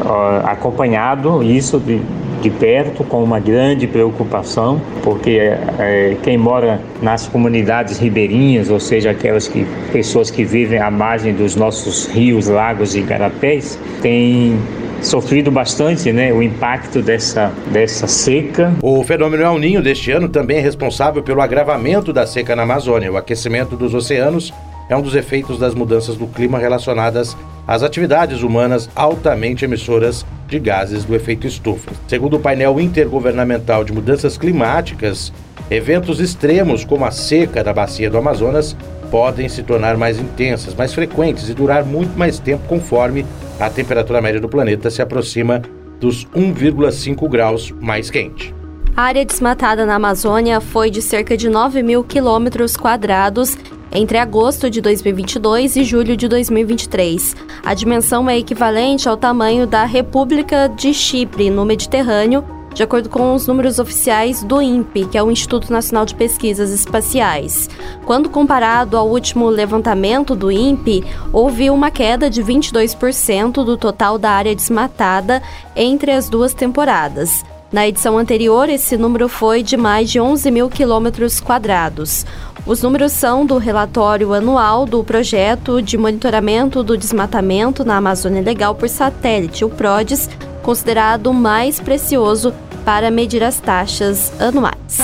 uh, acompanhado isso de, de perto com uma grande preocupação, porque é, quem mora nas comunidades ribeirinhas, ou seja, aquelas que, pessoas que vivem à margem dos nossos rios, lagos e garapés, tem sofrido bastante né, o impacto dessa, dessa seca. O fenômeno El Ninho deste ano também é responsável pelo agravamento da seca na Amazônia. O aquecimento dos oceanos é um dos efeitos das mudanças do clima relacionadas às atividades humanas altamente emissoras de gases do efeito estufa. Segundo o painel intergovernamental de mudanças climáticas, eventos extremos como a seca da bacia do Amazonas podem se tornar mais intensas, mais frequentes e durar muito mais tempo conforme a temperatura média do planeta se aproxima dos 1,5 graus mais quente. A área desmatada na Amazônia foi de cerca de 9 mil quilômetros quadrados entre agosto de 2022 e julho de 2023. A dimensão é equivalente ao tamanho da República de Chipre, no Mediterrâneo, de acordo com os números oficiais do INPE, que é o Instituto Nacional de Pesquisas Espaciais. Quando comparado ao último levantamento do INPE, houve uma queda de 22% do total da área desmatada entre as duas temporadas. Na edição anterior, esse número foi de mais de 11 mil quilômetros quadrados. Os números são do relatório anual do Projeto de Monitoramento do Desmatamento na Amazônia Legal por Satélite, o PRODES, considerado o mais precioso para medir as taxas anuais.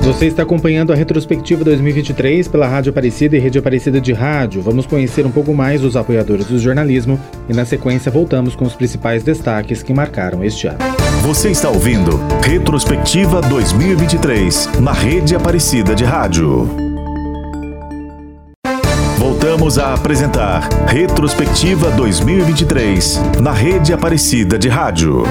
Você está acompanhando a retrospectiva 2023 pela Rádio Aparecida e Rede Aparecida de Rádio. Vamos conhecer um pouco mais dos apoiadores do jornalismo e, na sequência, voltamos com os principais destaques que marcaram este ano. Você está ouvindo Retrospectiva 2023 na Rede Aparecida de Rádio. Voltamos a apresentar Retrospectiva 2023 na Rede Aparecida de Rádio.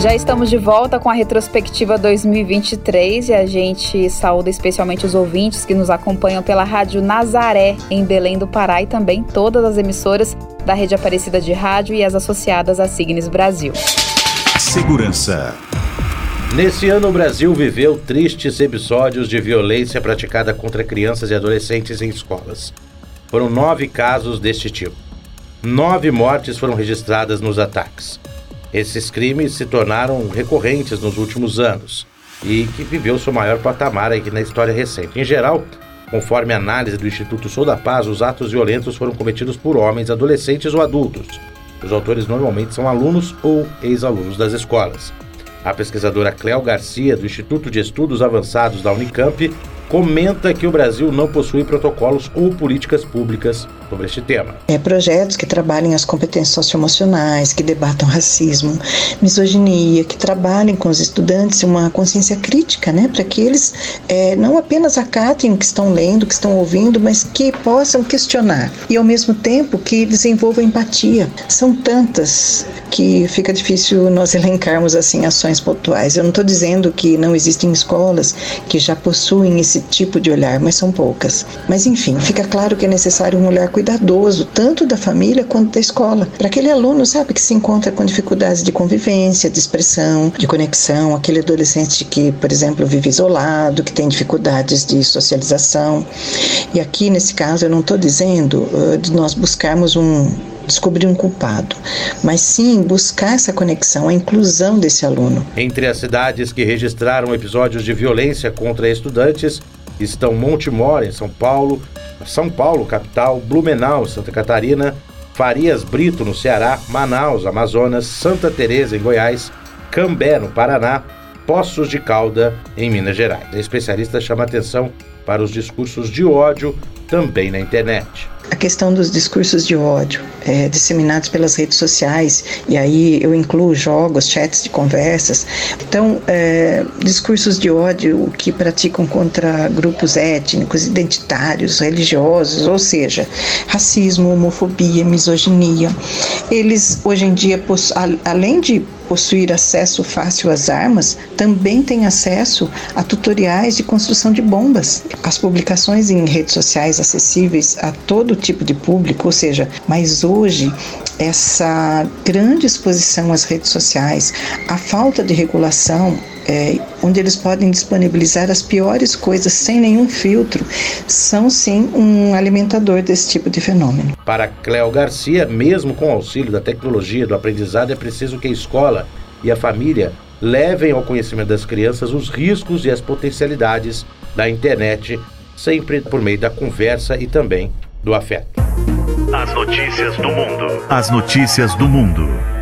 Já estamos de volta com a retrospectiva 2023 e a gente saúda especialmente os ouvintes que nos acompanham pela Rádio Nazaré, em Belém do Pará, e também todas as emissoras da Rede Aparecida de Rádio e as associadas à Signes Brasil. Segurança. Nesse ano, o Brasil viveu tristes episódios de violência praticada contra crianças e adolescentes em escolas. Foram nove casos deste tipo. Nove mortes foram registradas nos ataques. Esses crimes se tornaram recorrentes nos últimos anos e que viveu seu maior patamar aqui na história recente. Em geral, conforme a análise do Instituto Sou da Paz, os atos violentos foram cometidos por homens, adolescentes ou adultos. Os autores normalmente são alunos ou ex-alunos das escolas. A pesquisadora Cléo Garcia, do Instituto de Estudos Avançados da Unicamp, comenta que o Brasil não possui protocolos ou políticas públicas sobre este tema. É, projetos que trabalhem as competências socioemocionais, que debatam racismo, misoginia, que trabalhem com os estudantes uma consciência crítica, né, para que eles é, não apenas acatem o que estão lendo, o que estão ouvindo, mas que possam questionar e ao mesmo tempo que desenvolvam empatia. São tantas que fica difícil nós elencarmos assim ações pontuais. Eu não estou dizendo que não existem escolas que já possuem esse tipo de olhar, mas são poucas. Mas enfim, fica claro que é necessário um olhar cuidadoso, tanto da família quanto da escola, para aquele aluno, sabe, que se encontra com dificuldades de convivência, de expressão, de conexão, aquele adolescente que, por exemplo, vive isolado, que tem dificuldades de socialização. E aqui, nesse caso, eu não estou dizendo uh, de nós buscarmos um descobrir um culpado, mas sim buscar essa conexão, a inclusão desse aluno. Entre as cidades que registraram episódios de violência contra estudantes estão Montemor, em São Paulo, São Paulo, capital, Blumenau, Santa Catarina, Farias Brito, no Ceará, Manaus, Amazonas, Santa Teresa, em Goiás, Cambé, no Paraná, Poços de Calda, em Minas Gerais. A especialista chama atenção para os discursos de ódio também na internet a questão dos discursos de ódio é, disseminados pelas redes sociais, e aí eu incluo jogos, chats de conversas. Então, é, discursos de ódio que praticam contra grupos étnicos, identitários, religiosos, ou seja, racismo, homofobia, misoginia. Eles, hoje em dia, além de possuir acesso fácil às armas, também têm acesso a tutoriais de construção de bombas. As publicações em redes sociais acessíveis a todo tipo de público, ou seja, mas hoje essa grande exposição às redes sociais, a falta de regulação é, onde eles podem disponibilizar as piores coisas sem nenhum filtro, são sim um alimentador desse tipo de fenômeno. Para Cléo Garcia, mesmo com o auxílio da tecnologia do aprendizado, é preciso que a escola e a família levem ao conhecimento das crianças os riscos e as potencialidades da internet, sempre por meio da conversa e também do afeto. As notícias do mundo. As notícias do mundo.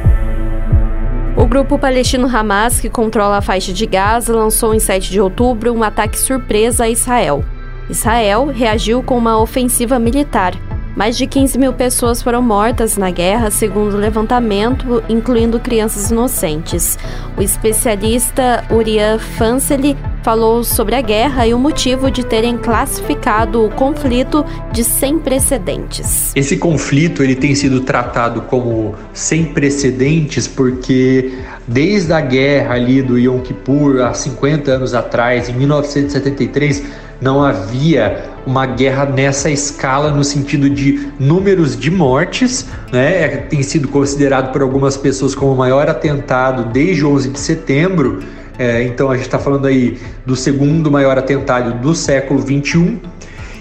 Grupo palestino Hamas, que controla a faixa de Gaza, lançou em 7 de outubro um ataque surpresa a Israel. Israel reagiu com uma ofensiva militar. Mais de 15 mil pessoas foram mortas na guerra, segundo o levantamento, incluindo crianças inocentes. O especialista Uriah Fanseli falou sobre a guerra e o motivo de terem classificado o conflito de sem precedentes. Esse conflito ele tem sido tratado como sem precedentes porque desde a guerra ali do Yom Kippur há 50 anos atrás, em 1973, não havia uma guerra nessa escala no sentido de números de mortes, né? É, tem sido considerado por algumas pessoas como o maior atentado desde 11 de setembro é, então a gente está falando aí do segundo maior atentado do século 21.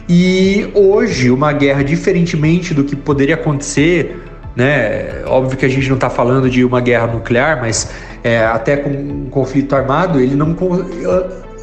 E hoje, uma guerra, diferentemente do que poderia acontecer, né? Óbvio que a gente não está falando de uma guerra nuclear, mas é, até com um conflito armado, ele não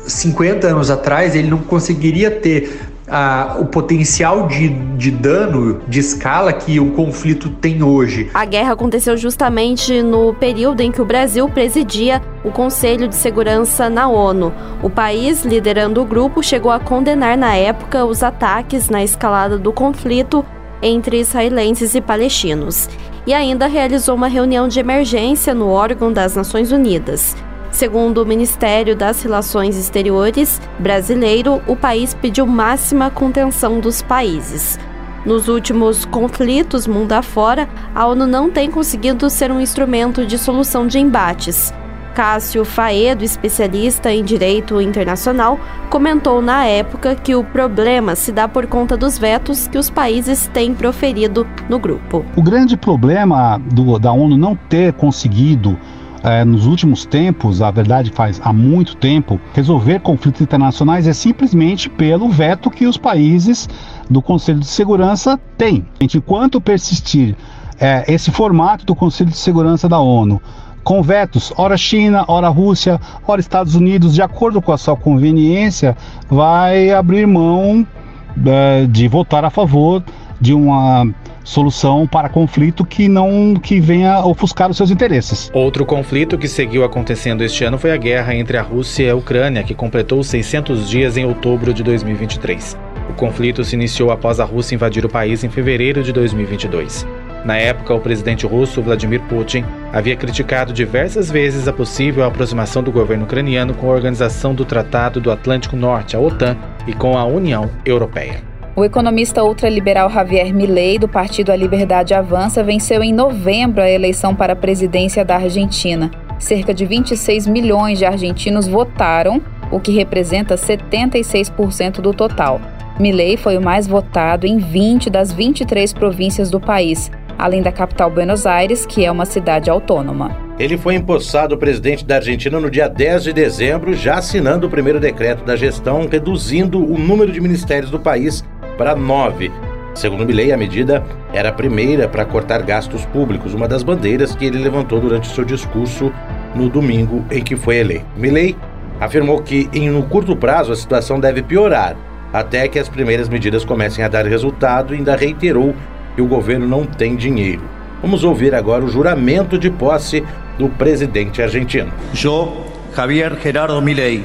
50 anos atrás ele não conseguiria ter a, o potencial de, de dano de escala que o conflito tem hoje. A guerra aconteceu justamente no período em que o Brasil presidia o Conselho de Segurança na ONU. O país, liderando o grupo, chegou a condenar na época os ataques na escalada do conflito entre israelenses e palestinos. E ainda realizou uma reunião de emergência no órgão das Nações Unidas. Segundo o Ministério das Relações Exteriores brasileiro, o país pediu máxima contenção dos países. Nos últimos conflitos mundo afora, a ONU não tem conseguido ser um instrumento de solução de embates. Cássio Faedo, especialista em direito internacional, comentou na época que o problema se dá por conta dos vetos que os países têm proferido no grupo. O grande problema do, da ONU não ter conseguido é, nos últimos tempos, a verdade faz há muito tempo, resolver conflitos internacionais é simplesmente pelo veto que os países do Conselho de Segurança têm. Enquanto persistir é, esse formato do Conselho de Segurança da ONU, com vetos, ora China, ora Rússia, ora Estados Unidos, de acordo com a sua conveniência, vai abrir mão é, de votar a favor de uma solução para conflito que não que venha ofuscar os seus interesses. Outro conflito que seguiu acontecendo este ano foi a guerra entre a Rússia e a Ucrânia, que completou 600 dias em outubro de 2023. O conflito se iniciou após a Rússia invadir o país em fevereiro de 2022. Na época, o presidente russo Vladimir Putin havia criticado diversas vezes a possível aproximação do governo ucraniano com a Organização do Tratado do Atlântico Norte, a OTAN, e com a União Europeia. O economista ultraliberal Javier Milei, do Partido A Liberdade Avança, venceu em novembro a eleição para a presidência da Argentina. Cerca de 26 milhões de argentinos votaram, o que representa 76% do total. Milei foi o mais votado em 20 das 23 províncias do país, além da capital Buenos Aires, que é uma cidade autônoma. Ele foi empossado presidente da Argentina no dia 10 de dezembro, já assinando o primeiro decreto da gestão, reduzindo o número de ministérios do país para nove. Segundo Milley, a medida era a primeira para cortar gastos públicos, uma das bandeiras que ele levantou durante seu discurso no domingo em que foi eleito. Milley afirmou que, em no curto prazo, a situação deve piorar, até que as primeiras medidas comecem a dar resultado e ainda reiterou que o governo não tem dinheiro. Vamos ouvir agora o juramento de posse do presidente argentino. Eu, Javier Gerardo Milei,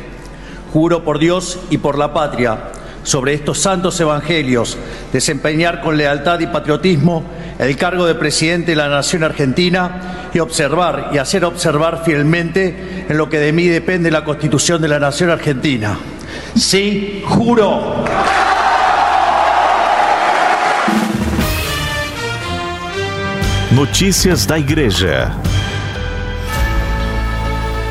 juro por Deus e por la patria sobre estos santos evangelios, desempeñar con lealtad y patriotismo el cargo de presidente de la Nación Argentina y observar y hacer observar fielmente en lo que de mí depende la Constitución de la Nación Argentina. Sí, juro. Notícias da Igreja.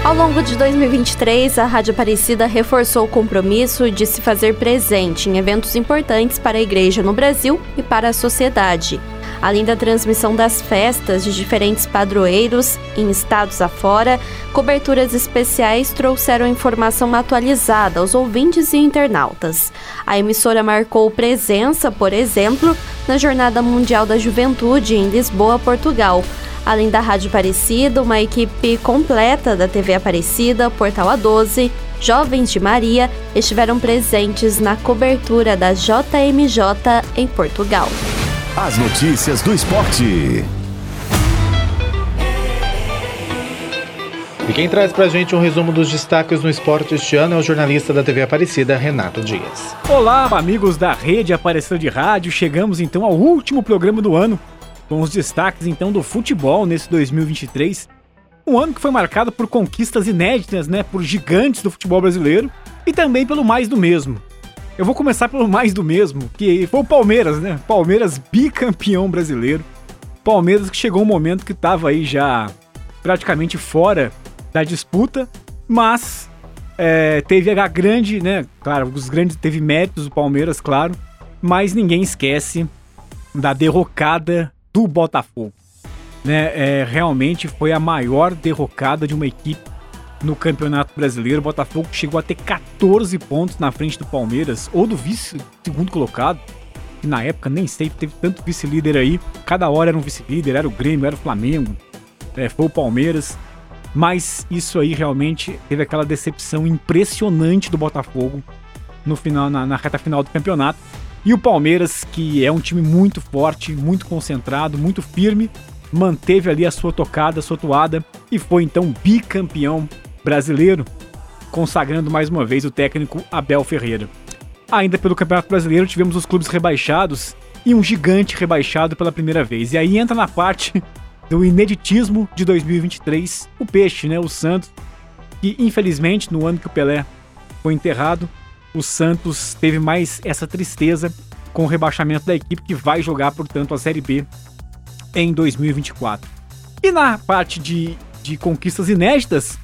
Ao longo de 2023, a Rádio Aparecida reforçou o compromisso de se fazer presente em eventos importantes para a igreja no Brasil e para a sociedade. Além da transmissão das festas de diferentes padroeiros em estados afora, coberturas especiais trouxeram informação atualizada aos ouvintes e internautas. A emissora marcou presença, por exemplo, na Jornada Mundial da Juventude em Lisboa, Portugal Além da Rádio Aparecida, uma equipe completa da TV Aparecida, Portal A12, Jovens de Maria estiveram presentes na cobertura da JMJ em Portugal. As notícias do esporte. E quem traz pra gente um resumo dos destaques no esporte este ano é o jornalista da TV Aparecida, Renato Dias. Olá, amigos da Rede Aparecida de Rádio. Chegamos então ao último programa do ano com os destaques então do futebol nesse 2023. Um ano que foi marcado por conquistas inéditas, né, por gigantes do futebol brasileiro e também pelo mais do mesmo. Eu vou começar pelo mais do mesmo, que foi o Palmeiras, né? Palmeiras bicampeão brasileiro. Palmeiras que chegou um momento que estava aí já praticamente fora da disputa, mas é, teve a grande, né? Claro, os grandes teve méritos do Palmeiras, claro, mas ninguém esquece da derrocada do Botafogo. Né, é, realmente foi a maior derrocada de uma equipe no Campeonato Brasileiro. O Botafogo chegou a ter 14 pontos na frente do Palmeiras, ou do vice segundo colocado. Que na época nem sei, teve tanto vice-líder aí. Cada hora era um vice-líder, era o Grêmio, era o Flamengo, é, foi o Palmeiras. Mas isso aí realmente teve aquela decepção impressionante do Botafogo. no final, na, na reta final do campeonato. E o Palmeiras, que é um time muito forte, muito concentrado, muito firme, manteve ali a sua tocada, a sua toada e foi então bicampeão brasileiro, consagrando mais uma vez o técnico Abel Ferreira. Ainda pelo Campeonato Brasileiro tivemos os clubes rebaixados e um gigante rebaixado pela primeira vez. E aí entra na parte do ineditismo de 2023, o Peixe, né, o Santos, que infelizmente no ano que o Pelé foi enterrado, o Santos teve mais essa tristeza com o rebaixamento da equipe que vai jogar, portanto, a Série B em 2024. E na parte de, de conquistas inéditas,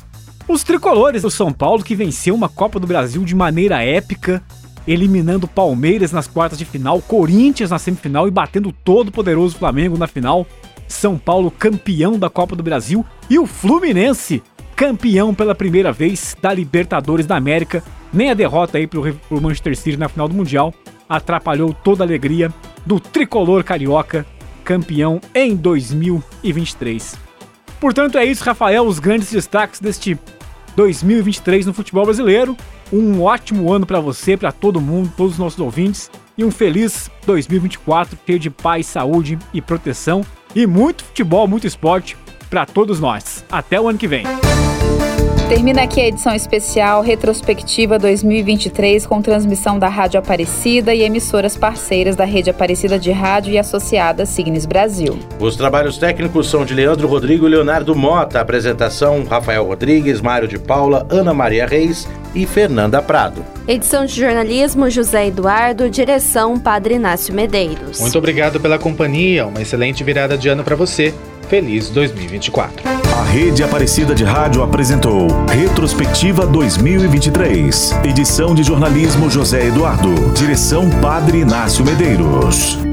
os tricolores do São Paulo que venceu uma Copa do Brasil de maneira épica, eliminando Palmeiras nas quartas de final, Corinthians na semifinal e batendo todo o poderoso Flamengo na final. São Paulo campeão da Copa do Brasil e o Fluminense campeão pela primeira vez da Libertadores da América. Nem a derrota aí pro, pro Manchester City na final do Mundial atrapalhou toda a alegria do tricolor carioca, campeão em 2023. Portanto, é isso, Rafael, os grandes destaques deste 2023 no futebol brasileiro. Um ótimo ano para você, para todo mundo, todos os nossos ouvintes e um feliz 2024 cheio de paz, saúde e proteção e muito futebol, muito esporte para todos nós. Até o ano que vem. Termina aqui a edição especial Retrospectiva 2023 com transmissão da Rádio Aparecida e emissoras parceiras da Rede Aparecida de Rádio e associada Signes Brasil. Os trabalhos técnicos são de Leandro Rodrigo e Leonardo Mota. Apresentação: Rafael Rodrigues, Mário de Paula, Ana Maria Reis e Fernanda Prado. Edição de jornalismo José Eduardo, direção Padre Inácio Medeiros. Muito obrigado pela companhia, uma excelente virada de ano para você. Feliz 2024. A Rede Aparecida de Rádio apresentou Retrospectiva 2023. Edição de jornalismo José Eduardo. Direção Padre Inácio Medeiros.